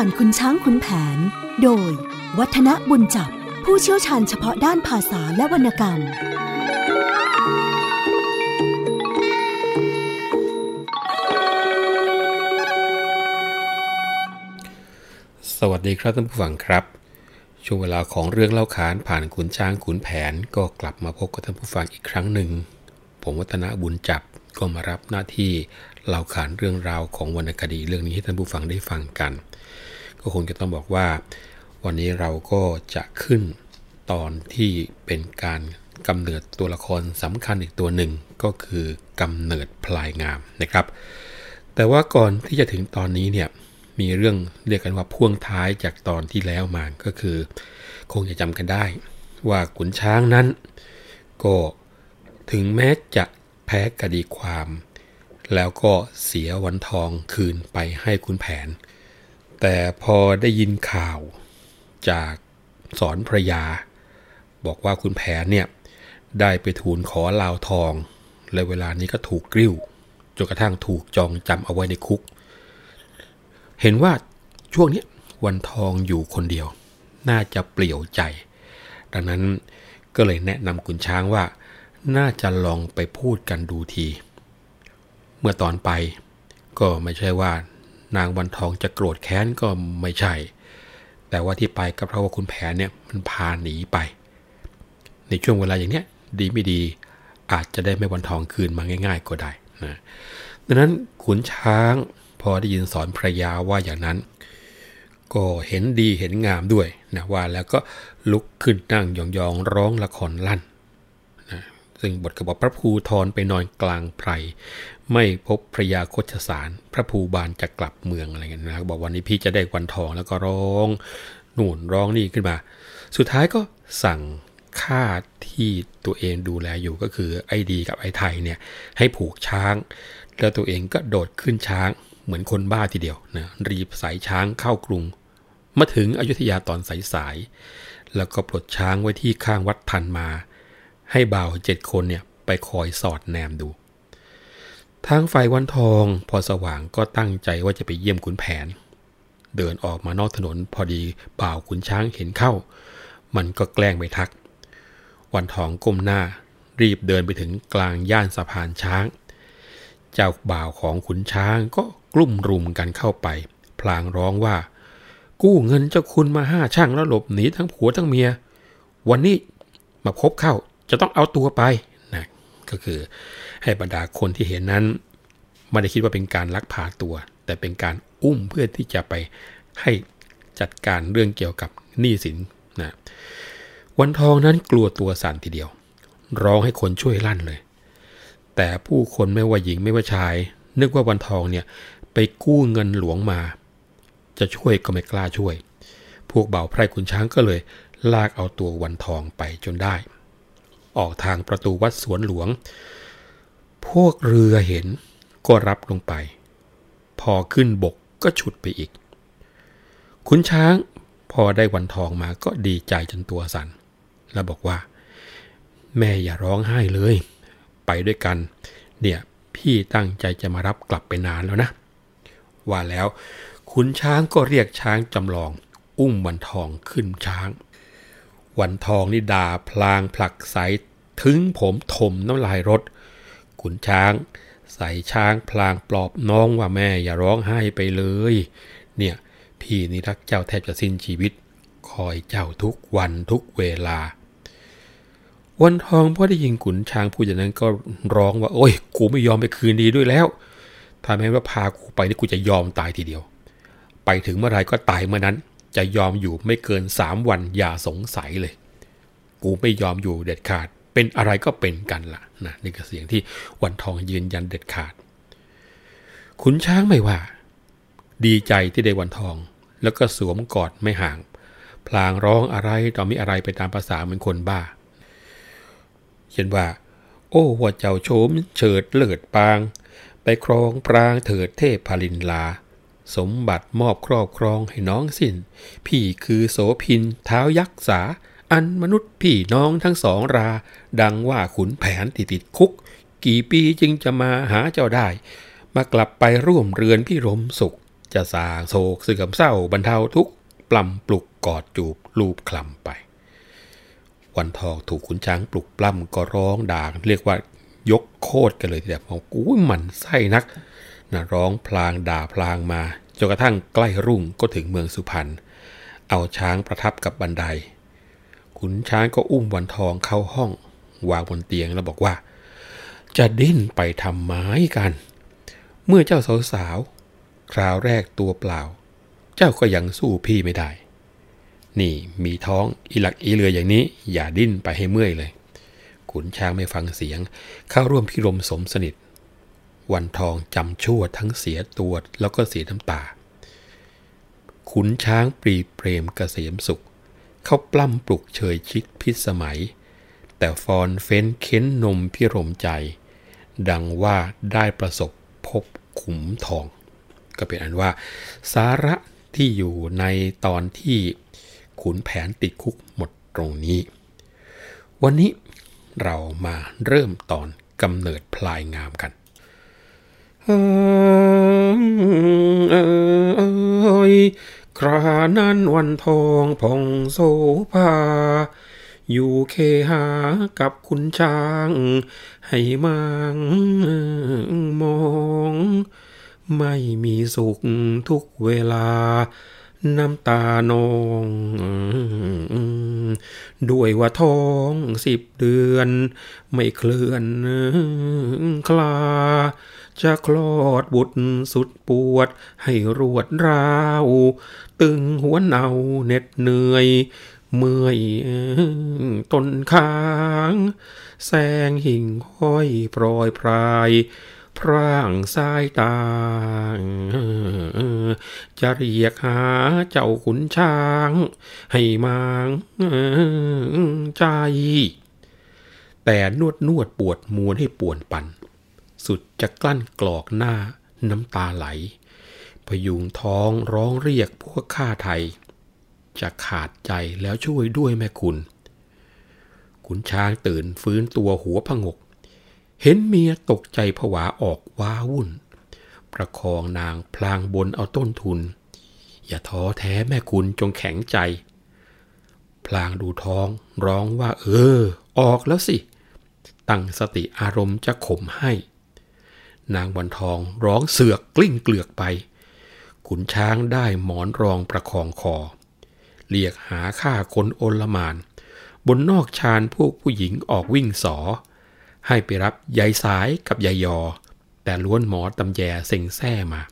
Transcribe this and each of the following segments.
ผ่านคุณช้างคุณแผน โดย วัฒนบุญจับ ผู้เชี่ยวชาญเฉพาะด้านภาษาและวรรณกรรม สวัสดีครับท่านผู้ฟังครับ ช่วงเวลาของเรื่องเล่าขานผ่านขุนช้างขุนแผนก็กลับมาพบกับท่านผู้ฟังอีกครั้งหนึ่ง ผมวัฒนบุญจับก็มารับหน้าที่เล่าขานเรื่องราวของวรรณคดีเรื่องนี้ให้ท่านผู้ฟังได้ฟังกัน ก็คงจะต้องบอกว่า วันนี้เราก็จะขึ้นตอนที่เป็นการกำเนิดตัวละครสำคัญอีกตัวหนึ่งก็คือกำเนิดพลายงามนะครับ แต่ว่าก่อนที่จะถึงตอนนี้เนี่ยมีเรื่องเรียกกันว่าพ่วงท้ายจากตอนที่แล้วมาก็คือ คงจะจำกันได้ ว่าขุนช้างนั้น ก็ถึงแม้จะแพ้คดีความ แล้วก็เสียวันทองคืนไปให้คุณแผน แต่พอได้ยินข่าวจากสอนพระยา บอกว่าคุณแผนเนี่ยได้ไปทูลขอลาวทอง และเวลานี้ก็ถูกกริ้วจนกระทั่งถูกจองจำเอาไว้ในคุก เห็นว่าช่วงนี้วันทองอยู่คนเดียว น่าจะเปลี่ยวใจ ดังนั้นก็เลยแนะนำขุนช้างว่า น่าจะลองไปพูดกันดูที เมื่อตอนไปก็ไม่ใช่ว่า นางวันทองจะโกรธแค้นก็ไม่ใช่ แต่ว่าที่ไปก็เพราะว่าคุณแผนเนี่ยมันพาหนีไป ในช่วงเวลาอย่างเนี้ยดีไม่ดีอาจจะได้ไม่วันทองคืนมาง่าย ๆ ก็ได้นะดังนั้นขุนช้างพอได้ยินสอนพระยาว่าอย่างนั้น ก็เห็นดีเห็นงามด้วยนะว่าแล้วก็ลุกขึ้นนั่งยองๆร้องละครลั่นนะซึ่งบทกบฏพระภูทรไปนอนกลางไพร ไม่พบพระยาโคชสาร พระภูบาลจะกลับเมืองอะไรเงี้ยนะบอกวันนี้พี่จะได้วันทองแล้วก็ร้องนู่นร้องนี่ขึ้นมา สุดท้ายก็สั่งฆ่าที่ตัวเองดูแลอยู่ก็คือไอ้ดีกับไอ้ไทยเนี่ยให้ผูกช้าง แล้วตัวเองก็โดดขึ้นช้างเหมือนคนบ้าทีเดียวนะรีบสายช้างเข้ากรุง มาถึงอยุธยาตอนสายๆแล้วก็ปลดช้างไว้ที่ข้างวัดทันมา ให้บ่าวเจ็ดคนเนี่ยไปคอยสอดแนมดู ทางฝ่ายวันทองพอสว่างก็ตั้งใจว่าจะไปเยี่ยมขุนแผน เดินออกมานอกถนนพอดีบ่าวขุนช้างเห็นเข้า มันก็แกล้งไปทัก วันทองก้มหน้ารีบเดินไปถึงกลางย่านสะพานช้าง เจ้าบ่าวของขุนช้างก็กลุ่มรุมกันเข้าไป พลางร้องว่า กู้เงินเจ้าคุณมาห้าช่างแล้วหลบหนีทั้งผัวทั้งเมีย วันนี้มาพบเข้าจะต้องเอาตัวไป ก็คือ ให้บรรดาคนที่เห็นนั้นไม่ได้คิดว่าเป็นการลักพาตัว แต่เป็นการอุ้มเพื่อที่จะไปให้จัดการเรื่องเกี่ยวกับหนี้สินนะวันทองนั้นกลัวตัวสั่นทีเดียว ร้องให้คนช่วยลั่นเลย แต่ผู้คนไม่ว่าหญิงไม่ว่าชาย นึกว่าวันทองเนี่ยไปกู้เงินหลวงมา จะช่วยก็ไม่กล้าช่วย พวกเบาไพร่ขุนช้างก็เลยลากเอาตัววันทองไปจนได้ ออกทางประตูวัดสวนหลวง พวกเรือเห็นก็รับลงไป พอขึ้นบกก็ฉุดไปอีก ขุนช้างพอได้วันทองมาก็ดีใจจนตัวสัน่นแล้วบอกว่า แม่อย่าร้องไห้เลย ไปด้วยกัน เนี่ยพี่ตั้งใจจะมารับกลับไปนานแล้วนะ ว่าแล้วขุนช้างก็เรียกช้างจำลอง อุ้มวันทองขึ้นช้าง วันทองนี่ด่าพลางผลักใสถึงผมถมน้ำลายรถ ขุนช้าง ใส่ช้างพลางปลอบน้องว่าแม่อย่าร้องไห้ไปเลย เนี่ย พี่นี่รักเจ้าแทบจะสิ้นชีวิต คอยเจ้าทุกวันทุกเวลา วันทองพอได้ยินขุนช้างพูดอย่างนั้นก็ร้องว่า โอ้ย กูไม่ยอมไปคืนดีด้วยแล้วถ้าแม้ว่าพากูไปนี่กูจะยอมตายทีเดียว ไปถึงเมื่อไรก็ตายเมื่อนั้น จะยอมอยู่ไม่เกินสามวันอย่าสงสัยเลย กูไม่ยอมอยู่เด็ดขาด เป็นอะไรก็เป็นกันละ่ะนะนี่คือเสียงที่วันทองยืนยันเด็ดขาด ขุนช้างไม่ว่า ดีใจที่ได้วันทอง แล้วก็สวมกอดไม่ห่าง พลางร้องอะไรต่อมีอะไรไปตามภาษาเหมือนคนบ้า เช่นว่า โอ้ว่าเจ้าโฉมเฉิดเลิศปาง ไปครองปรางเถิดเทพพลินลา สมบัติมอบครอบครองให้น้องสิน้น พี่คือโสพินเท้ายักษ์สาอันมนุษย์พี่น้องทั้งสองรา ดังว่าขุนแผนติดติดคุก กี่ปีจึงจะมาหาเจ้าได้ มากลับไปร่วมเรือนพี่รมสุข จะสางโศกเสื่อมเศร้าบรรเทาทุกปลำปลุกกอดจูบลูบคลำไป วันทองถูกขุนช้างปลุกปล้ำก็ร้องด่าเรียกว่ายกโคตรกันเลยทีเดียวบอกกูมันไส้นัก นะร้องพลางด่าพลางมาจนกระทั่งใกล้รุ่งก็ถึงเมืองสุพรรณเอาช้างประทับกับบันได ขุนช้างก็อุ้มวันทองเข้าห้อง วางบนเตียงแล้วบอกว่า จะดิ้นไปทำไม้กัน เมื่อเจ้าสาวๆคราวแรกตัวเปล่า เจ้าก็ยังสู้พี่ไม่ได้ นี่มีท้องอีหลักอีเรืออย่างนี้ อย่าดิ้นไปให้เมื่อยเลย ขุนช้างไม่ฟังเสียง เข้าร่วมพิรมสมสนิท วันทองจำชั่วทั้งเสียตัวแล้วก็เสียน้ำตา ขุนช้างปรีเปรมกเกษมสุข เข้าปล้ำปลุกเชยชิดพิสมัย แต่ฟอนเฟ้นเค้นนมพิรมใจ ดังว่าได้ประสบพบขุมทอง ก็เป็นอันว่า สาระที่อยู่ในตอนที่ขุนแผนติดคุกหมดตรงนี้ วันนี้เรามาเริ่มตอนกำเนิดพลายงามกัน เอยครานั้นวันทองผ่องโซภา อยู่เคหากับคุณช้าง ให้มังมอง ไม่มีสุขทุกเวลา น้ำตานอง ด้วยว่าท้องสิบเดือน ไม่เคลื่อนคลา จะคลอดบุตรสุดปวด ให้รวดราว ตึงหัวเนาเหน็ดเหนื่อย เมื่อยต้นค้าง แสงหิ่งห้อยโปรยพรายพร่างสายตาจะเรียกหาเจ้าขุนช้าง ให้มางใจ แต่นวดนวดปวดมวนให้ปวนปัน สุดจะกลั้นกรอกหน้าน้ำตาไหล พยุงท้องร้องเรียกพวกข้าไทย จะขาดใจแล้วช่วยด้วยแม่คุณ ขุนช้างตื่นฟื้นตัวหัวผงก เห็นเมียตกใจผวาออกว้าวุ่น ประคองนางพลางบนเอาต้นทุน อย่าท้อแท้แม่คุณจงแข็งใจ พลางดูท้องร้องว่าเออ ออกแล้วสิตั้งสติอารมณ์จะข่มให้ นางวันทองร้องเสือกกลิ้งเกลือกไป ขุนช้างได้หมอนรองประคองคอ เรียกหาข้าคนโอลมาน บนนอกชานพวกผู้หญิงออกวิ่งสอ ให้ไปรับยายสายกับยายยอ แต่ล้วนหมอตำแยเซ็งแซ่มา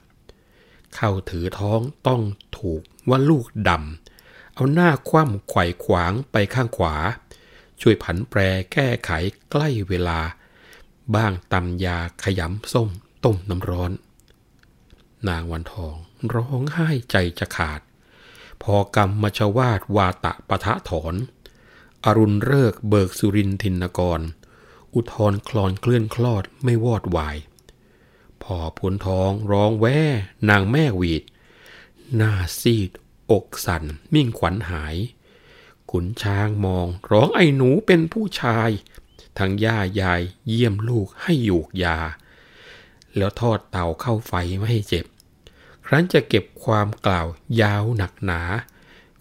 เข้าถือท้องต้องถูกว่าลูกดำ เอาหน้าคว่ำไขว่ขวางไปข้างขวา ช่วยผันแปรแก้ไขใกล้เวลา บ้างตำยาขยำส้มต้มน้ำร้อน นางวันทองร้องไห้ใจจะขาด พอกรรมมชวาดวาตะปะทะถอน อรุณเริกเบิกสุรินทินกร อุทธรคลอนเคลื่อนคลอดไม่วอดวาย พอผลท้องร้องแว่นางแม่หวีด หน้าซีด อกสั่น มิ่งขวัญหาย ขุนช้างมองร้องไอ้หนูเป็นผู้ชาย ทั้งย่ายายเยี่ยมลูกให้หยูกยา แล้วทอดเตาเข้าไฟไม่ให้เจ็บ ครั้นจะเก็บความกล่าวยาวหนักหนา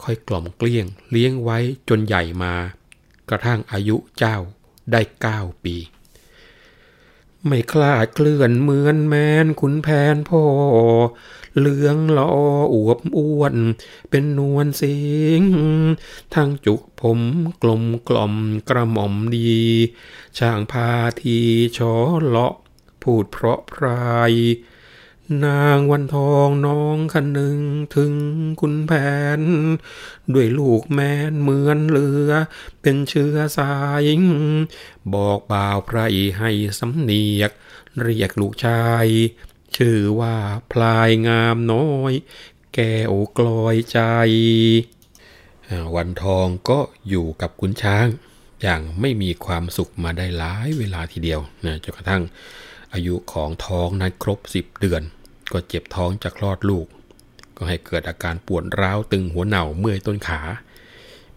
ค่อยกล่อมเกลี้ยงเลี้ยงไว้จนใหญ่มา กระทั่งอายุเจ้าได้เก้าปี ไม่คลาดเคลื่อนเหมือนแมนขุนแผนพ่อ เหลืองลออวบอ้วน เป็นนวลสิงทั้งจุกผมกลมกล่อมกระหม่อมดี ช่างพาทีชอเลาะ พูดเพราะพราย นางวันทองน้องคันหนึ่งถึงคุณแผน ด้วยลูกแมนเหมือนเรือ เป็นเชื้อสาย บอกบ่าวไพรให้สำเนียก เรียกลูกชาย ชื่อว่าพลายงามน้อย แก้วกลอยใจ วันทองก็อยู่กับขุนช้าง อย่างไม่มีความสุขมาได้หลายเวลาทีเดียวนะจนกระทั่งอายุของท้องนั้นครบ 10 เดือน ก็เจ็บท้องจะคลอดลูก ก็ให้เกิดอาการปวดร้าวตึงหัวเหน่าเมื่อยต้นขา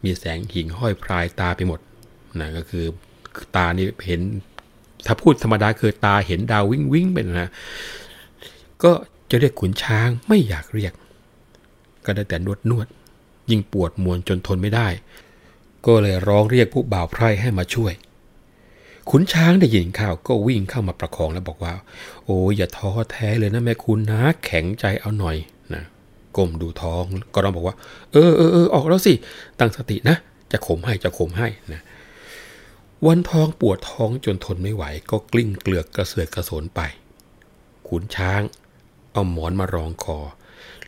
มีแสงหิ่งห้อยพรายตาไปหมดนะก็คือตานี่เห็นถ้าพูดธรรมดาคือตาเห็นดาววิ่งวิ่งไปนะ ก็จะเรียกขุนช้างไม่อยากเรียก ก็ได้แต่นวดนวด ยิ่งปวดมวนจนทนไม่ได้ ก็เลยร้องเรียกผู้บ่าวไพร่ให้มาช่วย ขุนช้างได้ยินข่าวก็วิ่งเข้ามาประคองแล้วบอกว่า โอ้อย่าท้อแท้เลยนะแม่คุณนะ แข็งใจเอาหน่อยนะก้มดูท้องก็ร้องบอกว่า เออเออเออออกแล้วสิ ตั้งสตินะ จะข่มให้จะข่มให้นะวันทองปวดท้องจนทนไม่ไหว ก็กลิ้งเกลือกกระเสือกกระสนไป ขุนช้าง เอาหมอนมารองคอ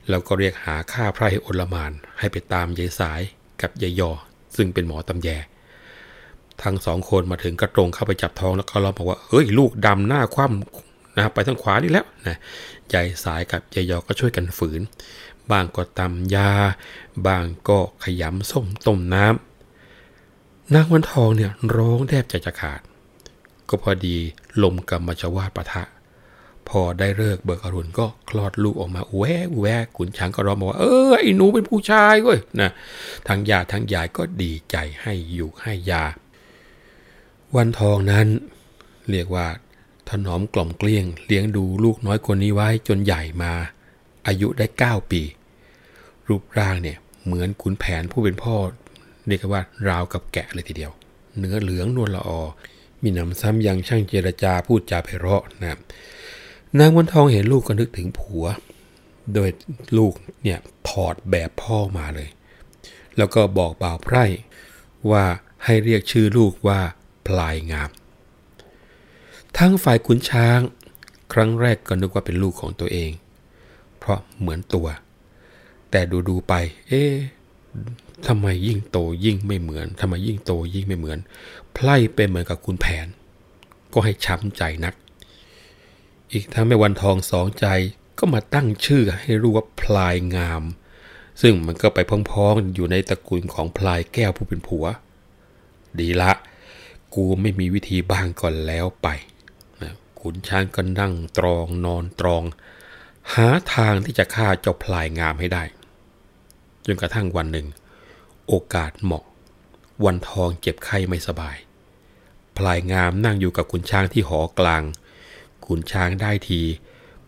แล้วก็เรียกหาข้าไพร่โอลมานให้ไปตามยายสายกับยายยอ ซึ่งเป็นหมอตำแย ทั้งสองคนมาถึงกระตรงเข้าไปจับท้องแล้วก็ร้องบอกว่าเฮ้ยลูกดำหน้าคว่ำนะไปทางขวานี่แล้วนะยายสายกับยายยอก็ช่วยกันฝืน บางก็ตำยา บางก็ขยำส้มต้มน้ำนางวันทองเนี่ยร้องแทบจะจะขาด ก็พอดีลมกรรมชวาดปะทะ พอได้เลิกเบิกอรุณก็คลอดลูกออกมาแวะแวะขุนช้างก็ร้องบอกว่าเออไอ้หนูเป็นผู้ชายเว้ยนะทั้งยาทั้งยายก็ดีใจให้อยู่ให้ยา วันทองนั้น เรียกว่า ถนอมกล่อมเกลี้ยง เลี้ยงดูลูกน้อยคนนี้ไว้จนใหญ่มา อายุได้ 9 ปี รูปร่างเนี่ยเหมือนขุนแผนผู้เป็นพ่อ เรียกว่าราวกับแกะเลยทีเดียว เนื้อเหลืองนวลละออมีหนำซ้ำยังช่างเจรจาพูดจาไพเราะนะ นางวันทองเห็นลูกก็นึกถึงผัว โดยลูกเนี่ยถอดแบบพ่อมาเลย แล้วก็บอกบ่าวไพร่ว่าให้เรียกชื่อลูกว่าพลายงาม ทั้งฝ่ายขุนช้าง ครั้งแรกก็นึกว่าเป็นลูกของตัวเอง เพราะเหมือนตัว แต่ดูดูไป เอ๊ะทำไมยิ่งโตยิ่งไม่เหมือนทำไมยิ่งโตยิ่งไม่เหมือน ไพร่เป็นเหมือนกับคุณแผน ก็ให้ช้ำใจนัก อีกทั้งแม่วันทองสองใจก็มาตั้งชื่อให้รู้ว่าพลายงาม ซึ่งมันก็ไปพ้องๆอยู่ในตระกูลของพลายแก้วผู้เป็นผัว ดีละ กูไม่มีวิธีบ้างก่อนแล้วไปนะขุนช้างก็นั่งตรองนอนตรอง หาทางที่จะฆ่าเจ้าพลายงามให้ได้ จนกระทั่งวันหนึ่ง โอกาสเหมาะ วันทองเจ็บไข้ไม่สบาย พลายงามนั่งอยู่กับขุนช้างที่หอกลาง ขุนช้างได้ที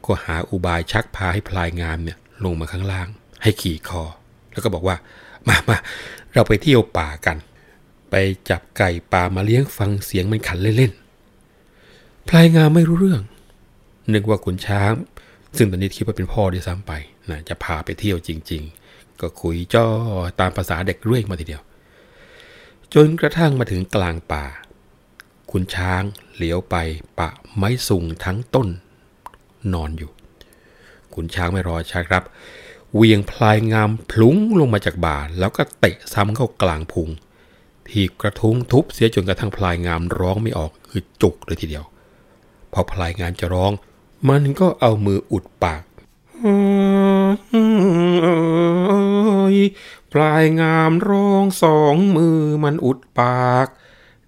ก็หาอุบายชักพาให้พลายงามเนี่ยลงมาข้างล่าง ให้ขี่คอ แล้วก็บอกว่า มามาเราไปเที่ยวป่ากัน ไปจับไก่ป่ามาเลี้ยงฟังเสียงมันขันเล่นๆพลายงามไม่รู้เรื่อง นึกว่าขุนช้าง ซึ่งตอนนี้คิดว่าเป็นพ่อด้วยซ้ำไปนะจะพาไปเที่ยวจริง ๆ ก็คุยจ้อตามภาษาเด็กเรื่อยมาทีเดียว จนกระทั่งมาถึงกลางป่า ขุนช้างเหลียวไปปะไม้สุงทั้งต้น นอนอยู่ขุนช้างไม่รอช้าครับเวียงพลายงามพลุงลงมาจากบ่า แล้วก็เตะซ้ำเข้ากลางพุงทีบกระทุ้งทุบเสียจนกระทั่งพลายงามร้องไม่ออกคือจุกเลยทีเดียว พอพลายงามจะร้อง มันก็เอามืออุดปากพลายงามร้องสองมือมันอุดปาก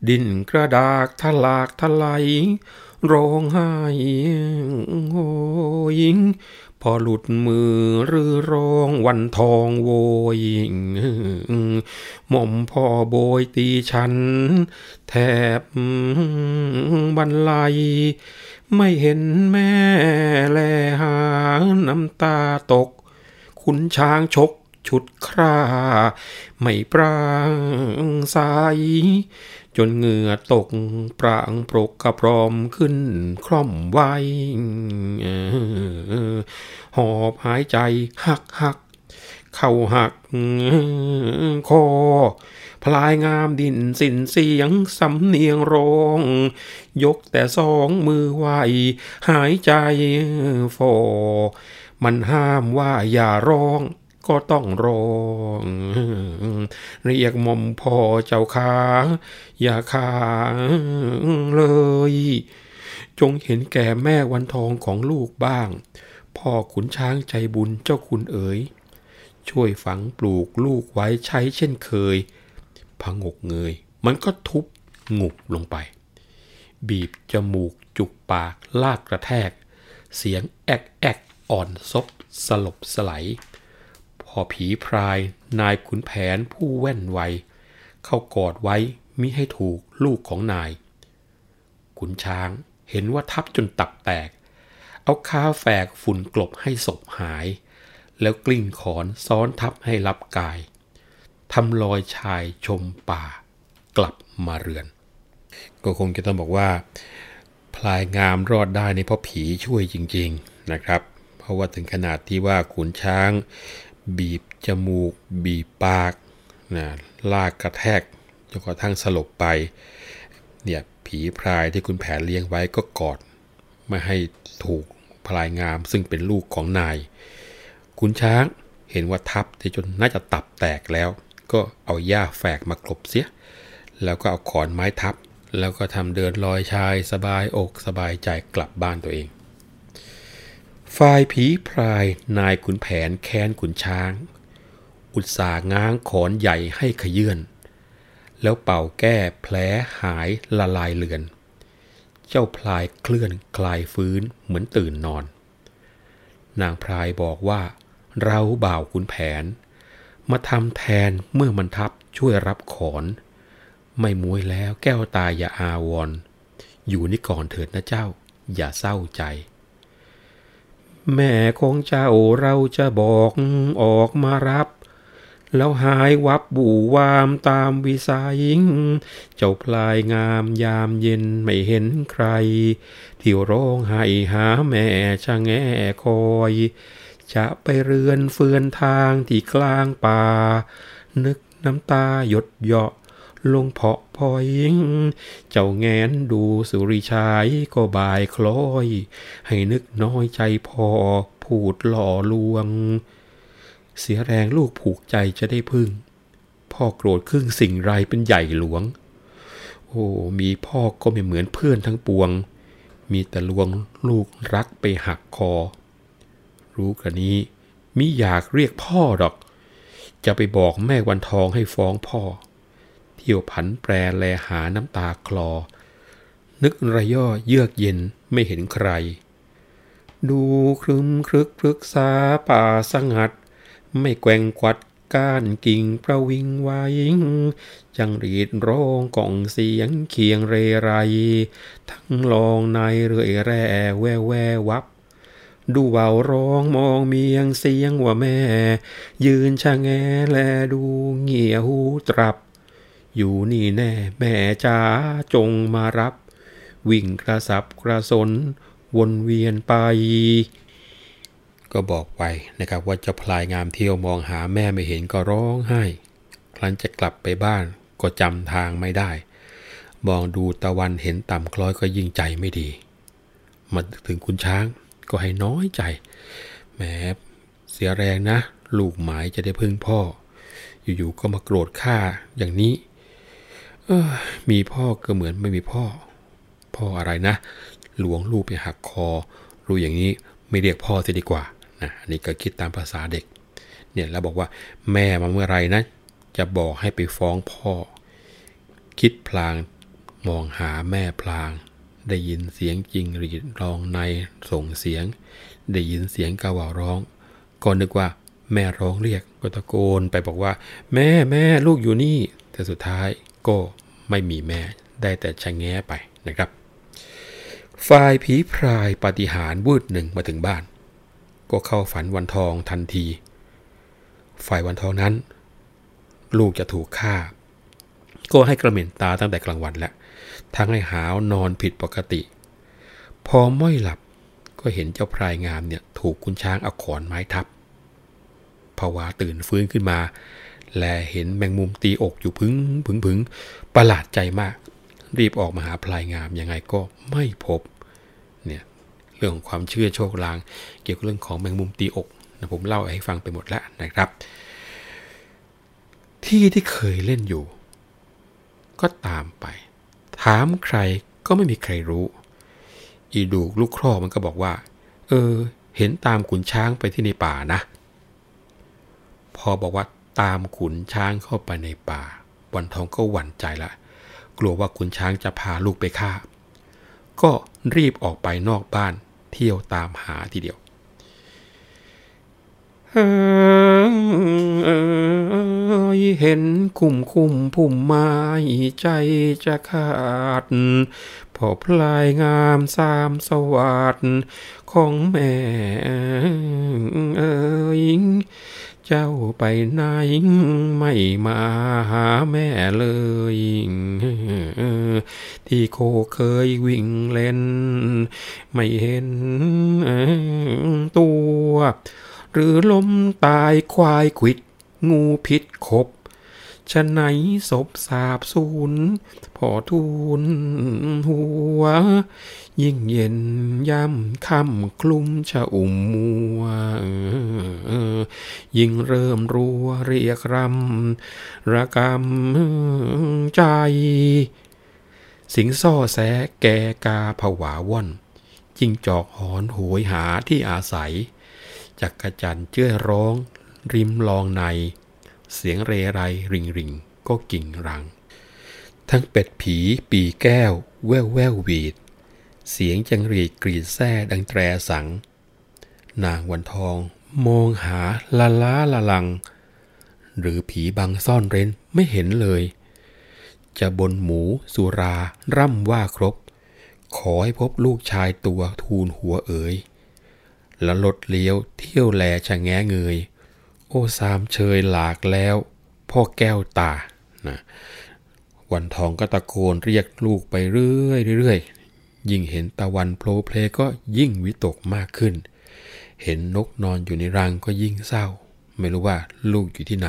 ดินกระดากทลากทลายร้องไห้โหยิงพอหลุดมือรือร้องวันทองโวยหม่อมพ่อโบยตีฉัน แทบบรรลัย ไม่เห็นแม่แลหาน้ำตาตกขุนช้างชกฉุดครา ไม่ปรางสาย จนเหงื่อตกปรางปรกกระพรอมขึ้นคล่อมไว้หอบหายใจหักหักเข้าหักคอ พลายงามดินสินเสียงสำเนียงร้อง ยกแต่สองมือไหวหายใจฟอมันห้ามว่าอย่าร้อง ก็ต้องร้องเรียกม่อมพ่อเจ้าขาอย่าขาเลย จงเห็นแก่แม่วันทองของลูกบ้าง พ่อขุนช้างใจบุญเจ้าคุณเอ๋ย ช่วยฝังปลูกลูกไว้ใช้เช่นเคยพงกเงย มันก็ทุบงุบลงไป บีบจมูกจุกปากลากกระแทก เสียงแอกแอกอ่อนซบสลบสไลด์ พอผีพราย นายขุนแผนผู้แว่นไว เข้ากอดไว้มิให้ถูกลูกของนาย ขุนช้างเห็นว่าทับจนตับแตก เอาค้าแฝกฝุ่นกลบให้ศพหาย แล้วกลิ้งขอนซ้อนทับให้รับกายทำลอยชายชมป่า กลับมาเรือน ก็คงจะต้องบอกว่า พลายงามรอดได้ในเพราะผีช่วยจริง ๆนะครับ เพราะว่าถึงขนาดที่ว่าขุนช้าง บีบจมูก บีบปากนะลากกระแทกจนกระทั่งสลบไปเนี่ยผีพรายที่คุณแผนเลี้ยงไว้ก็กอด ไม่ให้ถูกพลายงามซึ่งเป็นลูกของนายขุนช้างเห็นว่าทับที่จนน่าจะตับแตกแล้ว ก็เอาหญ้าแฝกมากลบเสีย แล้วก็เอาขอนไม้ทับ แล้วก็ทำเดินลอยชายสบายอกสบายใจกลับบ้านตัวเอง ฝ่ายผีพรายนายขุนแผนแค้นขุนช้าง อุตสาห์ง้างขอนใหญ่ให้ขยื่นแล้วเป่าแก้แผลหายละลายเลือน เจ้าพลายเคลื่อนคลายฟื้นเหมือนตื่นนอน นางพลายบอกว่า เราบ่าวขุนแผน มาทำแทนเมื่อมันทับช่วยรับขอน ไม่มวยแล้วแก้วตายอย่าอาวรอยู่นี่ก่อนเถิดนะเจ้า อย่าเศร้าใจ แม่ของเจ้าเราจะบอกออกมารับ แล้วหายวับบู่วามตามวิสัยเจ้าพลายงามยามเย็นไม่เห็นใคร ที่ร้องไห้หาแม่ชะแง่คอย จะไปเรือนเฟือนทางที่กลางป่า นึกน้ำตาหยดเหาะ ลงเพาะพอยิง เจ้าแงนดูสุริชายก็บายคล้อย ให้นึกน้อยใจพอพูดหล่อลวง เสียแรงลูกผูกใจจะได้พึ่ง พ่อโกรธครึ่งสิ่งไรเป็นใหญ่หลวง โอ้ มีพ่อก็ไม่เหมือนเพื่อนทั้งปวง มีแต่ลวงลูกรักไปหักคอ รู้กระนี้มิอยากเรียกพ่อดอก จะไปบอกแม่วันทองให้ฟ้องพ่อ เที่ยวผันแปรแลหาน้ำตาคลอ นึกระย่อเยือกเย็นไม่เห็นใคร ดูครึมครึกพฤกษาป่าสงัด ไม่แกว่งกวัดก้านกิ่งประวิงไว้จังรีดร้องก่องเสียงเคียงเรไร ทั้งลองในเรื่อยแร่แววแววับ ดูเบาร้องมองเมียงเสียงว่าแม่ ยืนชะแงแลดูเงี่ยหูตรับ อยู่นี่แน่แม่จ๋าจงมารับ วิ่งกระสับกระสน วนเวียนไป ก็บอกไปนะครับว่าเจ้าพลายงามเที่ยวมองหาแม่ไม่เห็นก็ร้องไห้ ครั้นจะกลับไปบ้านก็จำทางไม่ได้ มองดูตะวันเห็นต่ำคล้อยก็ยิ่งใจไม่ดี มาถึงคุณช้างก็ให้น้อยใจแหมเสียแรงนะ ลูกหมายจะได้พึ่งพ่อ อยู่ๆก็มาโกรธข้าอย่างนี้ มีพ่อก็เหมือนไม่มีพ่อ พ่ออะไรนะ หลวงลูกไปหักคอ รู้อย่างนี้ไม่เรียกพ่อเสียดีกว่านะอันนี้ก็คิดตามภาษาเด็ก เนี่ยแล้วบอกว่าแม่มาเมื่อไรนะ จะบอกให้ไปฟ้องพ่อ คิดพลางมองหาแม่พลาง ได้ยินเสียงจริงรีดร้องในส่งเสียง ได้ยินเสียงกาวาร้องก็นึกว่าแม่ร้องเรียกก็ตะโกนไปบอกว่า แม่แม่ลูกอยู่นี่แต่สุดท้าย ก็ไม่มีแม่ได้แต่ชะแง้ไปนะครับ ฝ่ายผีพรายปฏิหารวืดหนึ่งมาถึงบ้าน ก็เข้าฝันวันทองทันที ฝ่ายวันทองนั้น ลูกจะถูกฆ่า ก็ให้กระเหม็นตาตั้งแต่กลางวันแล้วทั้งให้หาวนอนผิดปกติ พอม้อยหลับก็เห็นเจ้าพรายงามเนี่ยถูกคุณช้างเอาขอนไม้ทับภาวะตื่นฟื้นขึ้นมา แลเห็นแมงมุมตีอกอยู่พึงพึงพึงประหลาดใจมาก รีบออกมาหาพลายงามยังไงก็ไม่พบเนี่ยเรื่องของความเชื่อโชคลาง เกี่ยวกับเรื่องของแมงมุมตีอกนะผมเล่าให้ฟังไปหมดแล้วนะครับ ที่ที่เคยเล่นอยู่ ก็ตามไป ถามใครก็ไม่มีใครรู้ อีดูกลูกครอมันก็บอกว่า เออ เห็นตามขุนช้างไปที่ในป่านะ พอบอกว่า ตามขุนช้างเข้าไปในป่า วันทองก็หวั่นใจละ กลัวว่าขุนช้างจะพาลูกไปฆ่า ก็รีบออกไปนอกบ้านเที่ยวตามหาทีเดียวเห็นคุ้มคุ้มพุ่มไม้ใจจะขาด พอพลายงามสามสวัสดของแม่เอ๋ย เจ้าไปไหนไม่มาหาแม่เลย ที่โคเคยวิ่งเล่น ไม่เห็นตัว หรือล้มตายควายขิด งูพิษขบ ฉะไหนศพสาบสูญพอทูลหัว ยิ่งเย็นย่ำค่ำคลุ้มชะอุ่มมัวยิ่งเริ่มรัวเรียกรำระกำใจ สิงซ่อแสแกกาผวาว่อนจิงจอกหอนหวยหาที่อาศัย จักกระจันเจ้ยร้อง ริมลองใน เสียงเรไรริงริงก็กิ่งรัง ทั้งเป็ดผีปีแก้ว แววแวววีด เสียงจังรีดกรีดแซ่ดังแตรสัง นางวันทองมองหาละล้าละลัง หรือผีบังซ่อนเร้นไม่เห็นเลย จะบนหมูสุราร่ำว่าครบ ขอให้พบลูกชายตัวทูลหัวเอ๋ยแล้วลดเลี้ยวเที่ยวแลชะแงเงย โอ้สามเชยหลากแล้ว พ่อแก้วตานะวันทองก็ตะโกนเรียกลูกไปเรื่อยเรื่อยยิ่งเห็นตะวันโผล่เพลก็ยิ่งวิตกมากขึ้น เห็นนกนอนอยู่ในรังก็ยิ่งเศร้า ไม่รู้ว่าลูกอยู่ที่ไหน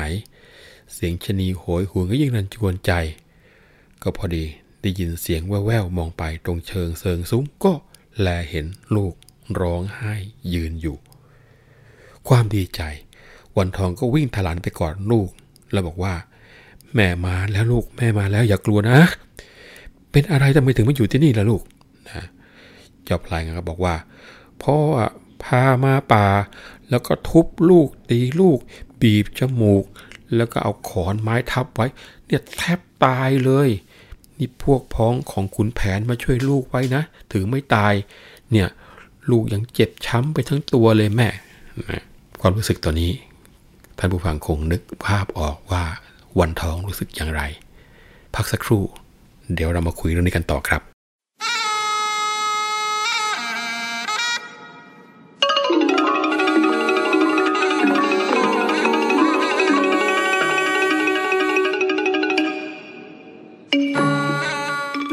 เสียงชนีโหยหวนก็ยิ่งรันจวนใจ ก็พอดีได้ยินเสียงแว่วๆมองไปตรงเชิงเซิงซุ้มก็แลเห็นลูกร้องไห้ยืนอยู่ ความดีใจ วันทองก็วิ่งถลันไปกอดลูก แล้วบอกว่า แม่มาแล้วลูกแม่มาแล้วอย่ากลัวนะ เป็นอะไรทำไมถึงมาอยู่ที่นี่ล่ะลูกนะเจ้าพลายก็บอกว่าพ่อพามาป่า แล้วก็ทุบลูกตีลูก บีบจมูก แล้วก็เอาขอนไม้ทับไว้ เนี่ยแทบตายเลย นี่พวกพ้องของขุนแผนมาช่วยลูกไว้นะ ถึงไม่ตาย เนี่ยลูกยังเจ็บช้ำไปทั้งตัวเลยแม่นะความรู้สึกตัวนี้ ท่านผู้ฟังคงนึกภาพออกว่าวันท้องรู้สึกอย่างไร พักสักครู่ เดี๋ยวเรามาคุยเรื่องนี้กันต่อครับ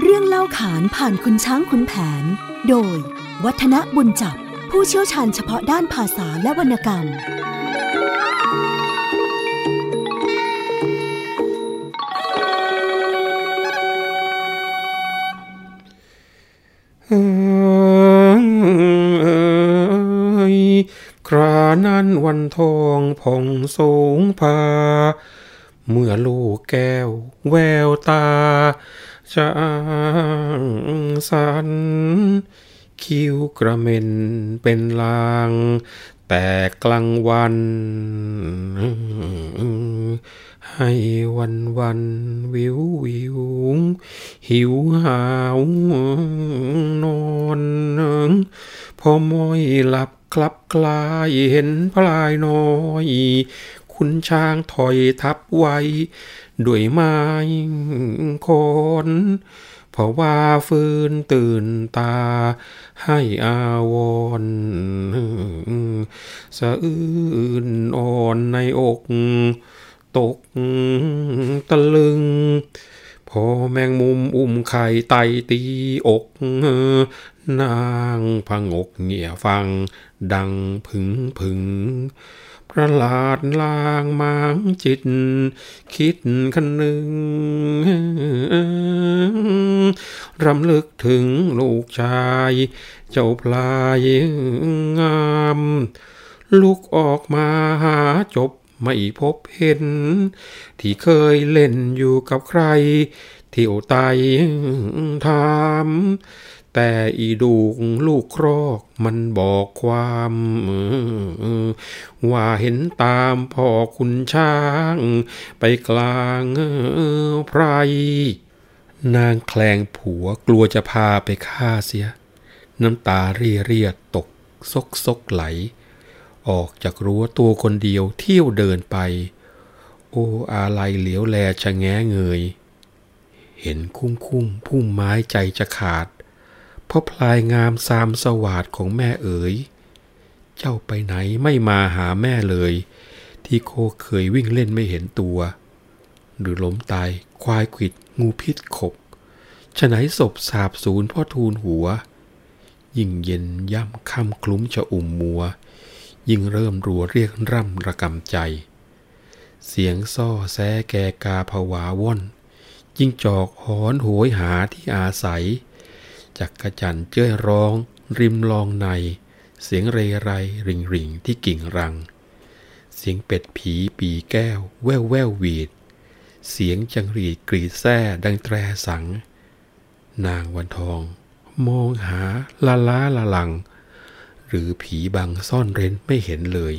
เรื่องเล่าขานผ่านคุณช้างคุณแผน โดย วัฒนบุญจับ ผู้เชี่ยวชาญเฉพาะด้านภาษาและวรรณกรรม ครานั้นวันทองผ่องสูงพา เมื่อลูกแก้วแววตาจะสันคิวกระเม็นเป็นลาง แต่กลางวัน ให้วันวันวิววิวหิวหาวนอนพอมอยหลับคลับคลายเห็นพลายน้อย คุณช้างถอยทับไว้ ด้วยไม้คน เพราะว่าฟื้นตื่นตา ให้อาวอนสะอื้นอ่อนในอก ตกตะลึงพอแมงมุมอุ้มไข่ไตตีอกนางพังอกเงี่ยฟัง ดังผึงผึง ประหลาดลางมางจิต คิดคันหนึ่งรำลึกถึงลูกชาย เจ้าพลายงามลุกออกมาหาจบไม่พบเห็น ที่เคยเล่นอยู่กับใคร เที่ยวไตถาม แต่อีดูกลูกครอกมันบอกความ ว่าเห็นตามพ่อคุณช้าง ไปกลางไพร นางแคลงผัวกลัวจะพาไปฆ่าเสีย น้ำตาเรียเรียตก ซกซกไหล ออกจากรั้วตัวคนเดียวเที่ยวเดินไป โอ้อาลัยเหลียวแลชะแงเงย เห็นคุ้มคุ้มพุ่มไม้ใจจะขาด เพราะพลายงามสามสวาดของแม่เอ๋ย เจ้าไปไหนไม่มาหาแม่เลย ที่โคเคยวิ่งเล่นไม่เห็นตัว หรือล้มตายควายขิดงูพิษขบฉะไหนศพสาบสูญพ่อทูลหัว ยิ่งเย็นย่ำค่ำคลุ้มชะอุ่มมัว ยิ่งเริ่มรัวเรียกร่ำระกำใจ เสียงซ่อแซแกกาผวาว่อน ยิ่งจอกหอนโหยหาที่อาศัย จักกระจันเจ้ยร้อง ริมลองใน เสียงเรไรริงริงที่กิ่งรัง เสียงเป็ดผีปีแก้ว แววแววหวีด เสียงจังรีดกรีดแซ่ดังแตรสัง นางวันทอง มองหาละล้าละลัง หรือผีบังซ่อนเร้นไม่เห็นเลย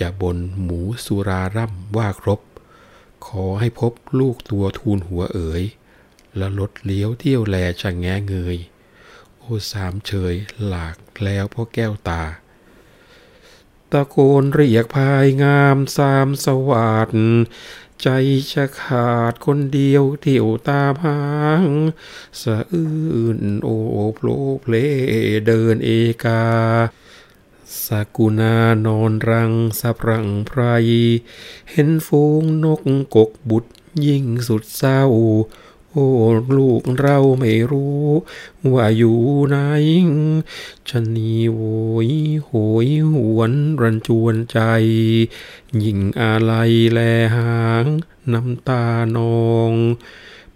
จะบนหมูสุราร่ำว่าครบ ขอให้พบลูกตัวทูลหัวเอ๋ย แล้วลดเลี้ยวเที่ยวแลชะแงเงย โอสามเฉยหลากแล้วพ่อแก้วตา ตะโกนเรียกพายงามสามสวัสดใจจะขาดคนเดียวเที่ยวตามหางสะอื้นโอโปลเพลเดินเอกา สกุณานอนรังสะพรังไพรเห็นฟูงนกกกบุตรยิ่งสุดเศร้า โอ้ลูกเราไม่รู้ ว่าอยู่ไหนชะนีโวยโหยหวนรันจวนใจ ยิ่งอะไรแลหางน้ำตานอง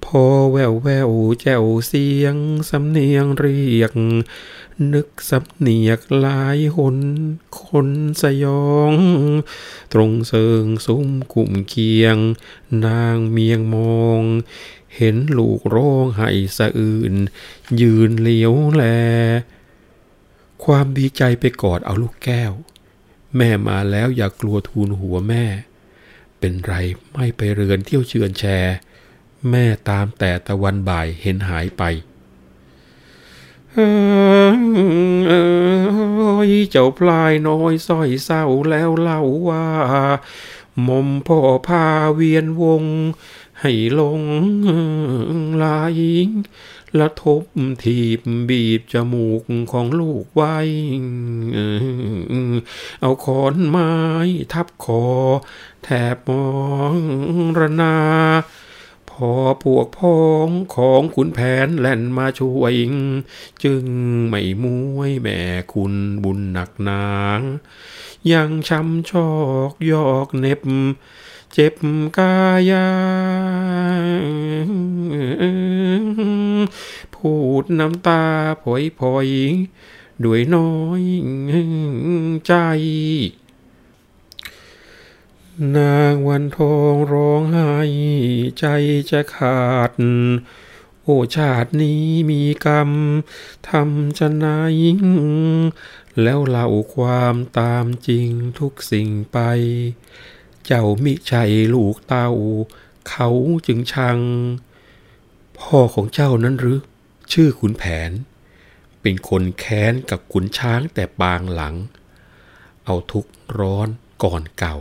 พอแววแววแจ้วเสียงสำเนียงเรียก นึกสำเนียกหลายหนคนสยอง ตรงเสิงซุ้มกุ่มเคียง นางเมียงมอง เห็นลูกร้องไห้สะอื่น ยืนเหลียวแล ความดีใจไปกอดเอาลูกแก้ว แม่มาแล้วอย่ากลัวทูลหัวแม่ เป็นไรไม่ไปเรือนเที่ยวเชือนแชร์ แม่ตามแต่ตะวันบ่ายเห็นหายไป เอยเจ้าพลายน้อยส้อยเศร้าแล้วเล่าว่าหมอมพ่อพาเวียนวง ให้ลงลายละทบทีบบีบจมูกของลูกไว้ เอาขอนไม้ทับคอแทบมองระนา พอพวกพ้องของขุนแผนแล่นมาช่วยจึงไม่มวยแม่คุณบุญหนักหนา ยังช้ำชอกยอกเน็บ เจ็บกายาพูดน้ำตาผอยผอยด้วยน้อยใจ นางวันทองร้องไห้ใจจะขาด โอชาตินี้มีกรรมทำจะไหนแล้วเล่าความตามจริงทุกสิ่งไป เจ้ามิใช่ลูกเต้า เขาจึงชัง พ่อของเจ้านั้นหรือ ชื่อขุนแผน เป็นคนแค้นกับขุนช้างแต่ปางหลัง เอาทุกร้อนก่อนเก่า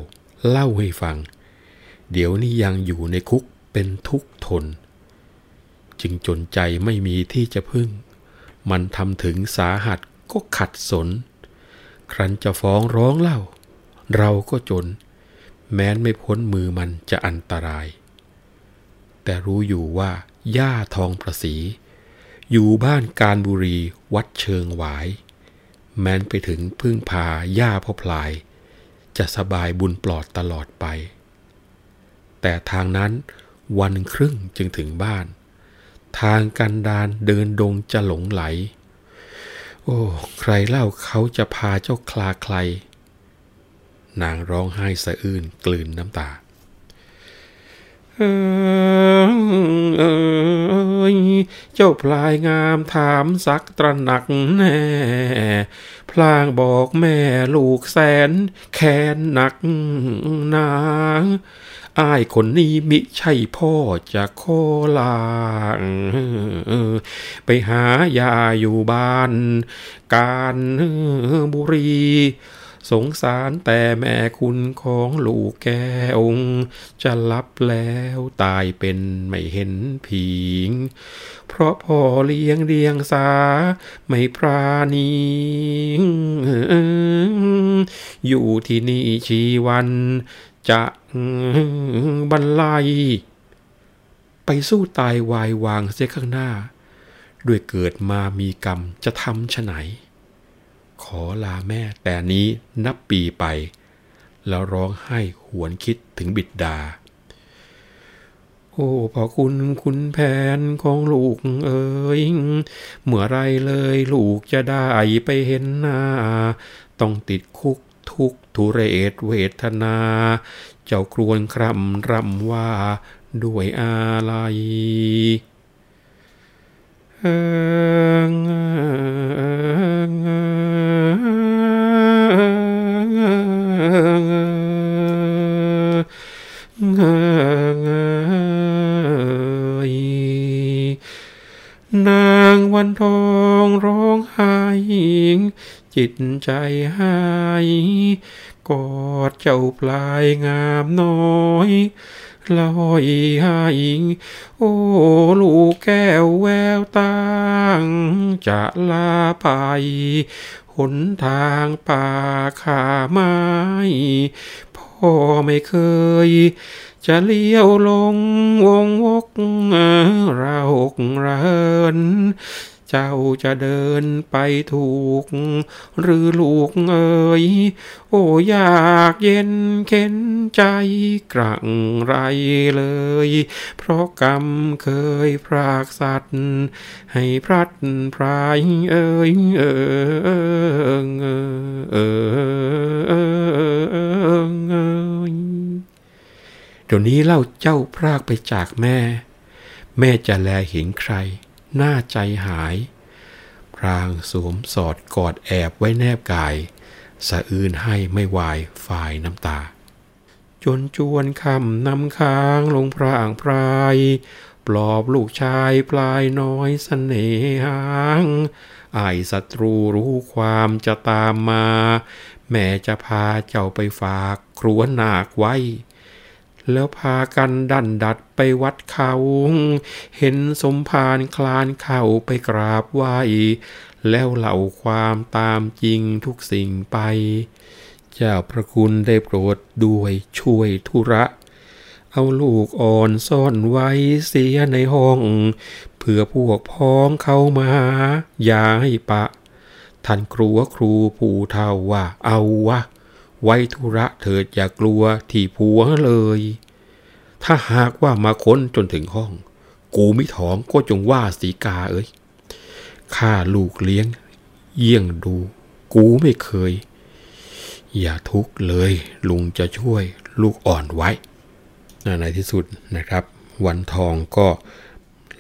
เล่าให้ฟัง เดี๋ยวนี้ยังอยู่ในคุกเป็นทุกข์ทน จึงจนใจไม่มีที่จะพึ่ง มันทำถึงสาหัสก็ขัดสน ครั้นจะฟ้องร้องเล่า เราก็จน แม้นไม่พ้นมือมันจะอันตราย แต่รู้อยู่ว่าย่าทองประสี อยู่บ้านการบุรีวัดเชิงหวาย แม้นไปถึงพึ่งพาย่าพ่อพลาย จะสบายบุญปลอดตลอดไป แต่ทางนั้นวันครึ่งจึงถึงบ้าน ทางกันดานเดินดงจะหลงไหล โอ้ ใครเล่าเขาจะพาเจ้าคลาใคร นางร้องไห้สะอื้นกลืนน้ำตา เอยเจ้าพลายงามถามสักตระหนักแน่พลางบอกแม่ลูกแสน แค้นหนักหนาอ้ายคนนี้มิใช่พ่อจะโคลางไปหายาอยู่บ้าน การบุรี สงสารแต่แม่คุณของลูกแก้วจะรับแล้วตายเป็นไม่เห็นผีงเพราะพ่อเลี้ยงเลี้ยงสา ไม่ปราณีอยู่ที่นี่ชีวัน จะบรรลัย ไปสู้ตายวายวางเสียข้างหน้า ด้วยเกิดมามีกรรมจะทำฉไหน ขอลาแม่แต่นี้นับปีไป แล้วร้องไห้หวนคิดถึงบิดดา โอ้พอคุณคุณแผนของลูกเอ๋ยเมื่อไรเลยลูกจะได้ไปเห็นหน้า ต้องติดคุกทุกทุเรศเวทนา เจ้าครวนคร่ำรำว่าด้วยอะไร นางวันทองร้องไห้จิตใจหายกอดเจ้าปลายงามน้อย ลอยหายโอ้ลูกแก้วแววตางจะลาไปหนทางป่าขาไม้พ่อไม่เคย จะเลี้ยวลงวงวกเรากเริน เจ้าจะเดินไปถูก หรือลูกเอ๋ยโอ้อยากเย็นเข็นใจกรังไรเลย เพราะกรรมเคยพรากสัตว์ ให้พรัดพรายเอ๋ยเอ๋ยเอ๋ยเดี๋ยวนี้เล่าเจ้าพรากไปจากแม่ แม่จะแลเห็นใคร หน้าใจหาย พรางสวมสอดกอดแอบไว้แนบกาย สะอื่นให้ไม่วายฝ่ายน้ำตา จนจวนคำนำค้างลงพรางพราย ปลอบลูกชายปลายน้อยสเสน่หางไอศัตรูรู้ความจะตามมา แม่จะพาเจ้าไปฝากครัวนาคไว้ แล้วพากันดันดัดไปวัดเขา เห็นสมภารคลานเข่าไปกราบไหวแล้วเล่าความตามจริงทุกสิ่งไป เจ้าพระคุณได้โปรดด้วยช่วยธุระ เอาลูกอ่อนซ่อนไว้เสียในห้อง เพื่อพวกพ้องเข้ามาอย่าให้ปะ ท่านครูครูผู้เท่าว่าเอาวะ ไว้ธุระเถิดอย่ากลัวที่ผัวเลย ถ้าหากว่ามาค้นจนถึงห้อง กูไม่ถองก็จงว่าสีกาเอ้ยข้าลูกเลี้ยง เยี่ยงดู กูไม่เคย อย่าทุกข์เลย ลุงจะช่วยลูกอ่อนไว้ ในที่สุดนะครับ วันทองก็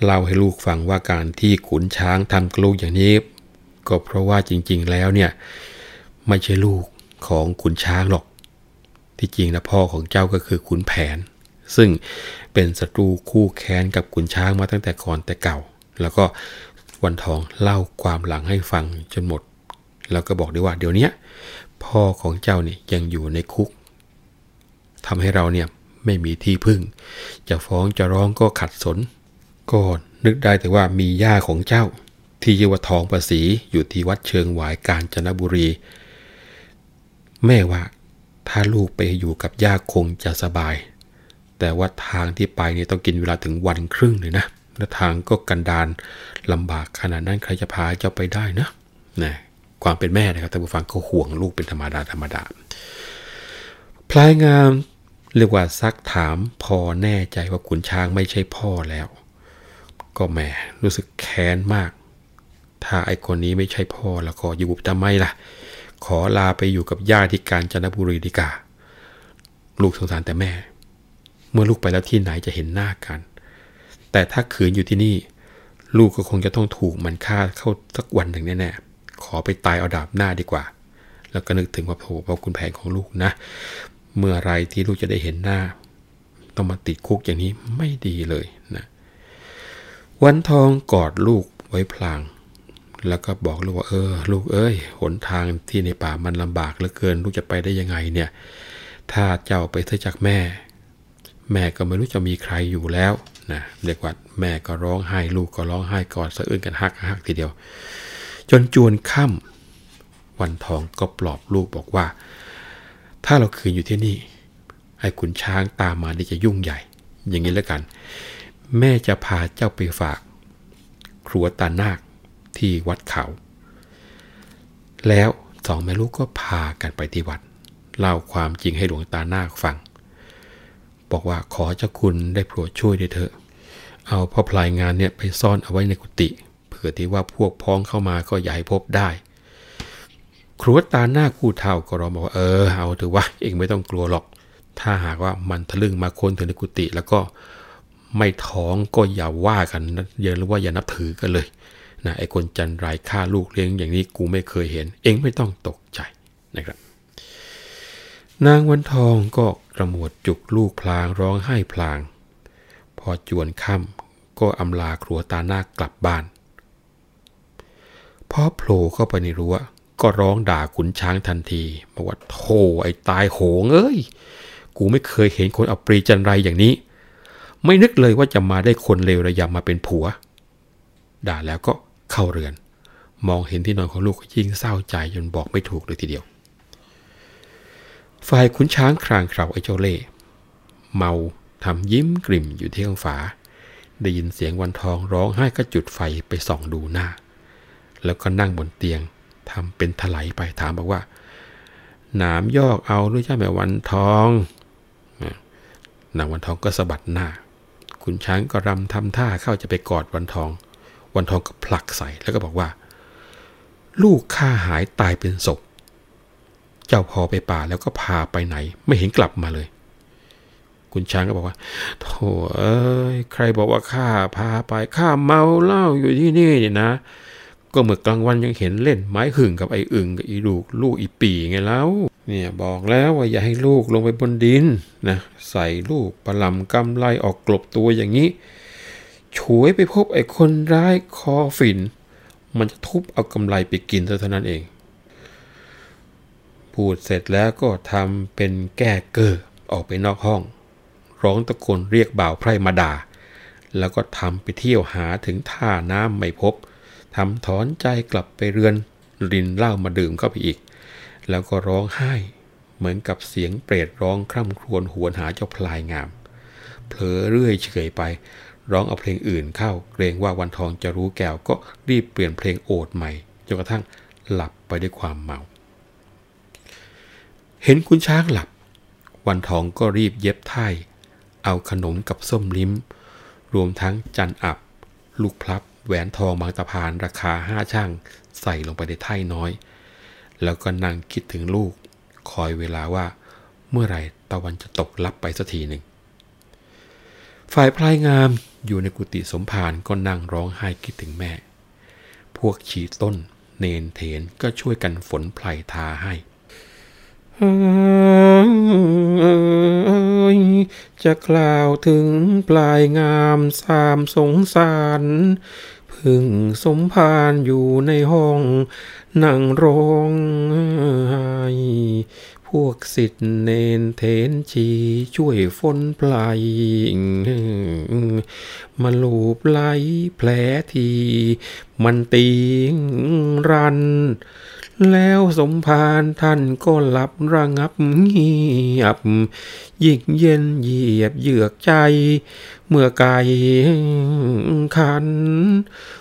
เล่าให้ลูกฟังว่าการที่ขุนช้างทำกลูกอย่างนี้ ก็เพราะว่าจริง ๆ แล้วเนี่ย ไม่ใช่ลูก ของขุนช้างหรอก ที่จริงนะพ่อของเจ้าก็คือขุนแผน ซึ่งเป็นศัตรูคู่แค้นกับขุนช้างมาตั้งแต่ก่อนแต่เก่า แล้วก็วันทองเล่าความหลังให้ฟังจนหมด แล้วก็บอกได้ว่าเดี๋ยวนี้พ่อของเจ้าเนี่ยยังอยู่ในคุกทำให้เราเนี่ยไม่มีที่พึ่ง จะฟ้องจะร้องก็ขัดสนก็นึกได้แต่ว่ามีย่าของเจ้า ที่ชื่อว่าทองประสีอยู่ที่วัดเชิงหวายกาญจนบุรี แม่ว่า ถ้าลูกไปอยู่กับย่าคงจะสบาย แต่ว่าทางที่ไปนี่ต้องกินเวลาถึงวันครึ่งเลยนะและทางก็กันดานลำบากขนาดนั้นใครจะพาเจ้าไปได้นะนะความเป็นแม่นะครับท่านผู้ฟังก็ห่วงลูกเป็นธรรมดาธรรมดาพลายงามเรียกว่าซักถามพอแน่ใจว่าขุนช้างไม่ใช่พ่อแล้ว ก็แม่รู้สึกแค้นมาก ถ้าไอคนนี้ไม่ใช่พ่อแล้วก็อยู่ทำไมล่ะ ขอลาไปอยู่กับย่าที่กาญจนบุรีดีกา ลูกสงสารแต่แม่ เมื่อลูกไปแล้วที่ไหนจะเห็นหน้ากัน แต่ถ้าขืนอยู่ที่นี่ ลูกก็คงจะต้องถูกมันฆ่าเข้าสักวันหนึ่งแน่ๆ ขอไปตายเอาดาบหน้าดีกว่า แล้วก็นึกถึงว่าโอ้พ่อคุณแผนของลูกนะ เมื่อไรที่ลูกจะได้เห็นหน้า ต้องมาติดคุกอย่างนี้ไม่ดีเลยนะ วันทองกอดลูกไว้พลาง แล้วก็บอกลูกว่าเออ ลูกเอ้ยหนทางที่ในป่ามันลำบากเหลือเกิน ลูกจะไปได้ยังไงเนี่ย ถ้าเจ้าไปเสียจากแม่ แม่ก็ไม่รู้จะมีใครอยู่แล้วนะเรียกว่าแม่ก็ร้องไห้ลูกก็ร้องไห้กอดสะอื้นกันฮักฮักทีเดียว จนจวนค่ำวันทองก็ปลอบลูกบอกว่า ถ้าเราคืนอยู่ที่นี่ไอ้ขุนช้างตามมานี่จะยุ่งใหญ่ อย่างนี้แล้วกัน แม่จะพาเจ้าไปฝาก ครัวตานาค ที่วัดเขา แล้วสองแม่ลูกก็พากันไปที่วัด เล่าความจริงให้หลวงตานาคฟัง บอกว่าขอเจ้าคุณได้โปรดช่วยด้วยเถอะ เอาพ่อพลายงานเนี่ยไปซ่อนเอาไว้ในกุฏิเผื่อที่ว่าพวกพ้องเข้ามาก็อย่าให้พบได้ ครัวตาหน้าคู่เท่าก็ร้องบอกว่าเออเอาถือว่าเองไม่ต้องกลัวหรอก ถ้าหากว่ามันทะลึ่งมาค้นถึงในกุฏิแล้วก็ไม่ท้องก็อย่าว่ากันนะเยอะหรือว่าอย่านับถือกันเลย นะไอ้คนจันไรฆ่าลูกเลี้ยงอย่างนี้กูไม่เคยเห็น เองไม่ต้องตกใจนะครับ นางวันทองก็กระหมวดจุกลูกพลางร้องไห้พลาง พอจวนค่ำก็อำลาครัวตาหน้ากลับบ้านพอโผล่เข้าไปในรั้วก็ร้องด่าขุนช้างทันทีบอกว่าโธ่ไอ้ตายโหงเอ้ย กูไม่เคยเห็นคนเอาปรีจันไรอย่างนี้ ไม่นึกเลยว่าจะมาได้คนเลวระยำมาเป็นผัว ด่าแล้วก็ เข้าเรือน มองเห็นที่นอนของลูกยิ่งเศร้าใจจนบอกไม่ถูกเลยทีเดียว ฝ่ายขุนช้างครางคราไอ้เจ้าเล่เมาทำยิ้มกลิ่มอยู่ที่ข้างฝา ได้ยินเสียงวันทองร้องไห้ก็จุดไฟไปส่องดูหน้า แล้วก็นั่งบนเตียงทำเป็นถลายไปถามบอกว่า หนามยอกเอาหรือใช่ไหมวันทองนางวันทองก็สะบัดหน้าขุนช้างก็รำทำท่าเข้าจะไปกอดวันทอง วันทองก็ผลักใส่แล้วก็บอกว่า ลูกข้าหายตายเป็นศพ เจ้าพอไปป่าแล้วก็พาไปไหน ไม่เห็นกลับมาเลย คุณช้างก็บอกว่าโธ่เอ้ยใครบอกว่าข้าพาไปข้าเมาเหล้าอยู่ที่นี่เนี่ยนะ ก็เมื่อกลางวันยังเห็นเล่นไม้หึ่งกับไอ้อึ่งกับอีลูกลูกอีปีไงแล้วเนี่ยบอกแล้วว่าอย่าให้ลูกลงไปบนดินนะใส่ลูกประลำกำไลออกกลบตัวอย่างนี้ ฉวยไปพบไอ้คนร้ายคอฝิ่น มันจะทุบเอากำไลไปกินเท่านั้นเอง พูดเสร็จแล้วก็ทำเป็นแก้เกอออกไปนอกห้อง ร้องตะโกนเรียกบ่าวไพร่มาด่าแล้วก็ทำไปเที่ยวหาถึงท่าน้ำไม่พบทำถอนใจกลับไปเรือน รินเหล้ามาดื่มเข้าไปอีก แล้วก็ร้องไห้เหมือนกับเสียงเปรตร้องคร่ำครวญหวนหาเจ้าพลายงาม เผลอเรื่อยเฉยไป ร้องเอาเพลงอื่นเข้าเกรงว่าวันทองจะรู้แก้วก็รีบเปลี่ยนเพลงโอดใหม่จนกระทั่งหลับไปด้วยความเมา เห็นคุณช้างหลับ วันทองก็รีบเย็บไถ่เอาขนมกับส้มลิ้ม รวมทั้งจันอับ ลูกพลับ แหวนทองบางตะพานราคาห้าช่างใส่ลงไปในไถ่น้อย แล้วก็นั่งคิดถึงลูก คอยเวลาว่าเมื่อไหร่ตะวันจะตกลับไปสักทีหนึ่ง ฝ่ายพลายงาม อยู่ในกุฏิสมภารก็นั่งร้องไห้คิดถึงแม่ พวกชีต้น เนนเถนก็ช่วยกันฝนไพลทาให้จะกล่าวถึงปลายงามสามสงสารพึ่งสมภารอยู่ในห้อง นั่งร้องไห้ พวกสิทธิ์เนนเทนชี ช่วยฝนปลายมาลูบไหลแผลที มันตีรัน แล้วสมภารท่านก็หลับระงับเงียบยิ่งเย็นเหยียบเยือกใจ เมื่อไก่ขัน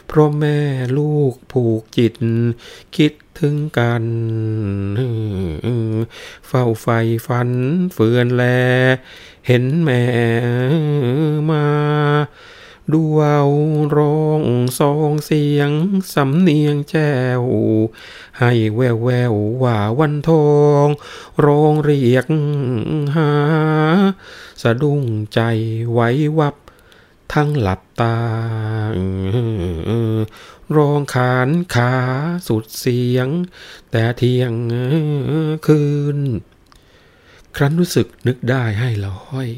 เพราะแม่ลูกผูกจิต คิดถึงกัน เฝ้าไฟฝันเฟือนแล เห็นแม่มา ดูเอาร้องสองเสียง สำเนียงแจ้ว ให้แววแววว่าวันทองร้องเรียกหา สะดุ้งใจไหววับ ทั้งหลับตาร้องขานขาสุดเสียง แต่เที่ยงคืน ครั้นรู้สึกนึกได้ให้ละห้อย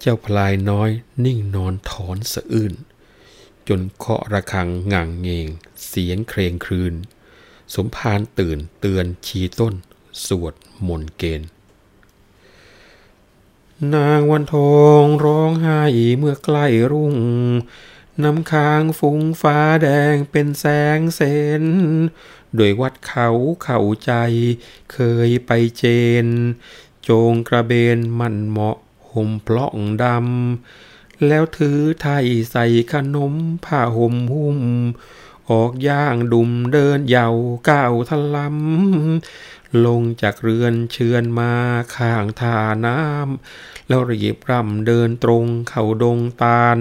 เจ้าพลายน้อยนิ่งนอนถอนสะอื้นจนเคาะระฆังง่างเงง เสียงเครงครืน สมภารตื่นเตือนชีต้น สวดมนต์เกณฑ์ นางวันทองร้องไห้เมื่อใกล้รุ่ง น้ำค้างฟุ้งฟ้าแดงเป็นแสงเสนโดยวัดเขาเข้าใจเคยไปเจน โจงกระเบนมันเหมาะ ห่มเพลาะดำ แล้วถือไทยใส่ขนมผ้าห่มหุ้ม ออกย่างดุมเดินเยาวก้าวทะลำลงจากเรือนเชือนมาข้างท่าน้ำแล้วรีบร่ำเดินตรงเข้าดงตาล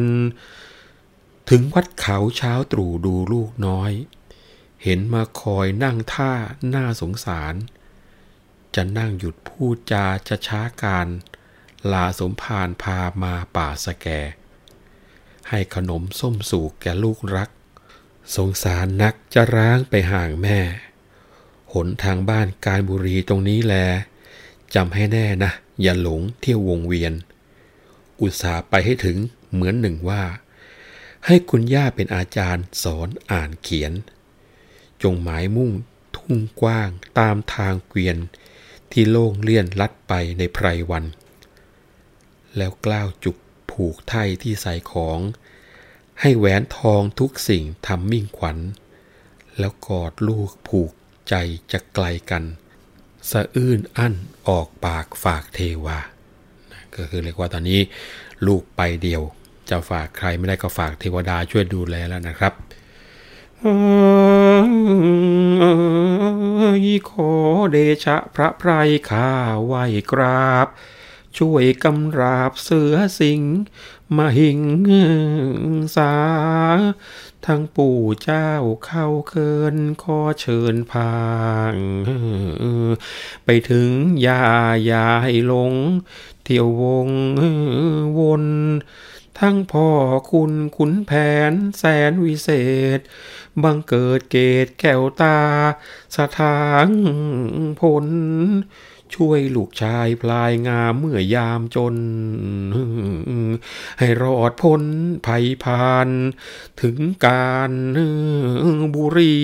ถึงวัดเขาเช้าตรู่ดูลูกน้อย เห็นมาคอยนั่งท่าหน้าสงสารจะนั่งหยุดพูดจาจะช้าการ ลาสมภารพามาป่าสแก ให้ขนมส้มสูกแก่ลูกรัก สงสารนักจะร้างไปห่างแม่ หนทางบ้านการบุรีตรงนี้แลจำให้แน่นะ อย่าหลงเที่ยววงเวียน อุตส่าห์ไปให้ถึงเหมือนหนึ่งว่า ให้คุณย่าเป็นอาจารย์สอนอ่านเขียน จงหมายมุ่งทุ่งกว้างตามทางเกวียนที่โล่งเลี่ยนลัดไปในไพรวัน แล้วกล้าวจุกผูกไทยที่ใส่ของ ให้แหวนทองทุกสิ่งทำมิ่งขวัญ แล้วกอดลูกผูกใจจะไกลกันสะอื้นอั้นออกปากฝากเทวาก็คือเรียกว่าตอนนี้ลูกไปเดียว จะฝากใครไม่ได้ก็ฝากเทวดาช่วยดูแลแล้วนะครับอยขอเดชะพระไพรข้าไหวกราบ ช่วยกำราบเสือสิงมาหิงสา ทั้งปู่เจ้าเข้าเคินขอเชิญพาง ไปถึงยายายหลง เที่ยววงวน ทั้งพ่อคุณขุนแผนแสนวิเศษ บังเกิดเกตแก้วตา สถางผล ช่วยลูกชายพลายงามเมื่อยามจน ให้รอดพ้นภัยพาน ถึงการบุรี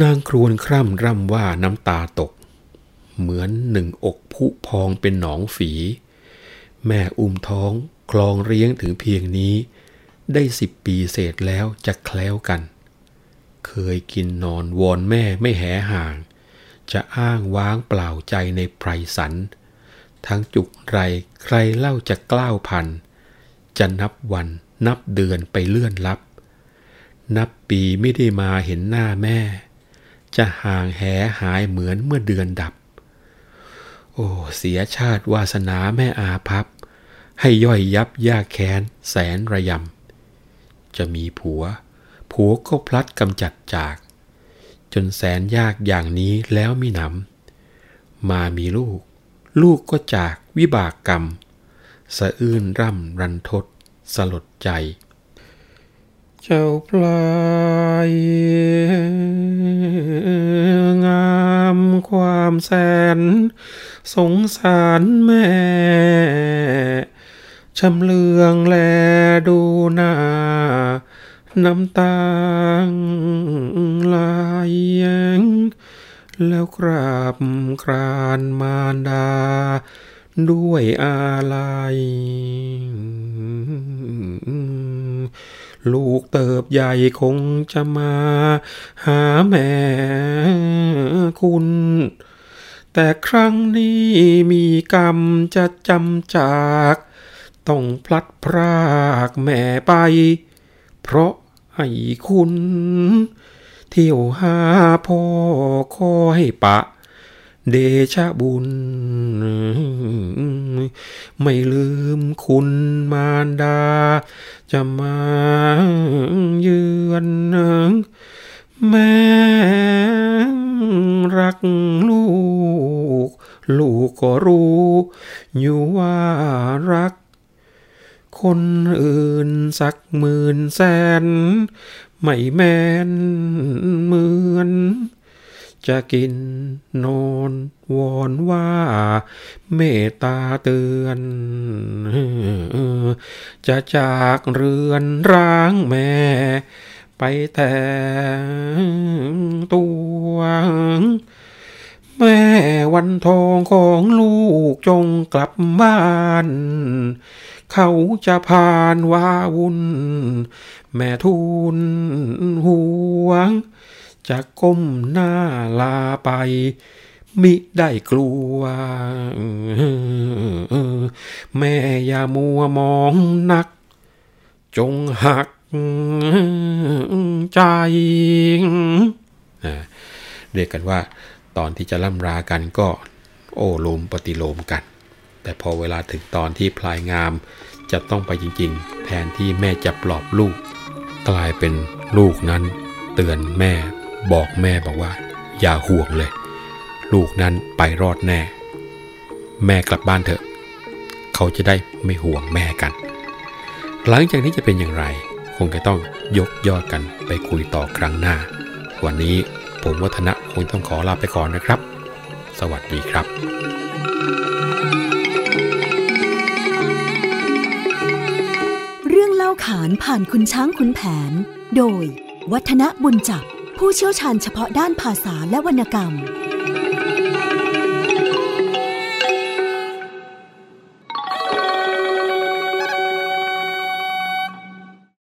นางครวนคร่ำร่ำว่าน้ำตาตก เหมือนหนึ่งอกผุพองเป็นหนองฝี แม่อุ้มท้องคลองเลี้ยงถึงเพียงนี้ ได้สิบปีเศษแล้วจะแคล้วกัน เคยกินนอนวอนแม่ไม่แหห่าง จะอ้างว้างเปล่าใจในไพรสัน ทั้งจุกไรใครเล่าจะกล้าวพัน จะนับวันนับเดือนไปเลื่อนลับ นับปีไม่ได้มาเห็นหน้าแม่ จะห่างแหหายเหมือนเมื่อเดือนดับ โอ้เสียชาติวาสนาแม่อาพับ ให้ย่อยยับยากแค้นแสนระยำ จะมีผัว ผัวก็พลัดกำจัดจาก จนแสนยากอย่างนี้แล้วมีหนำมามีลูก ลูกก็จากวิบากกรรม สะอื้นร่ำรันทด สลดใจ เจ้าพลายงามความแสน สงสารแม่ชำเลืองแลดูหน้า น้ำตาไหลงแล้วกราบครานมารดา ด้วยอาลัยลูกเติบใหญ่คงจะมา หาแม่คุณ แต่ครั้งนี้มีกรรมจะจำจาก ต้องพลัดพรากแม่ไป เพราะให้คุณ เที่ยวหาพ่อคอยปะ เดชะบุญ ไม่ลืมคุณมารดา จะมาเยือนแม่รักลูก ลูกก็รู้ อยู่ว่ารัก คนอื่นสักหมื่นแสน ไม่แม่นเหมือน จะกินนอนวอนว่า เมตตาเตือน จะจากเรือนร้างแม่ไปแต่ตัวแม่วันทองของลูกจงกลับบ้าน เขาจะผ่านว้าวุ่น แม่ทูลห่วง จะก้มหน้าลาไป มิได้กลัว แม่อย่ามัวมองนัก จงหักใจเรียกกันว่า ตอนที่จะล่ำรากันก็ โอ้โลมปฏิโลมกัน แต่พอเวลาถึงตอนที่พลายงามจะต้องไปจริงๆ แทนที่แม่จะปลอบลูก กลายเป็นลูกนั้น เตือนแม่บอกแม่บอกว่า อย่าห่วงเลย ลูกนั้นไปรอดแน่ แม่กลับบ้านเถอะ เขาจะได้ไม่ห่วงแม่กัน หลังจากนี้จะเป็นอย่างไร คงจะต้องยกยอดกันไปคุยต่อครั้งหน้า วันนี้ผมวัฒนะคงต้องขอลาไปก่อนนะครับ สวัสดีครับาขานผ่านคุณช้างคุณแผน โดย วัฒนบุญจับผู้เชี่ยวชาญเฉพาะด้านภาษาและวรรณกรรม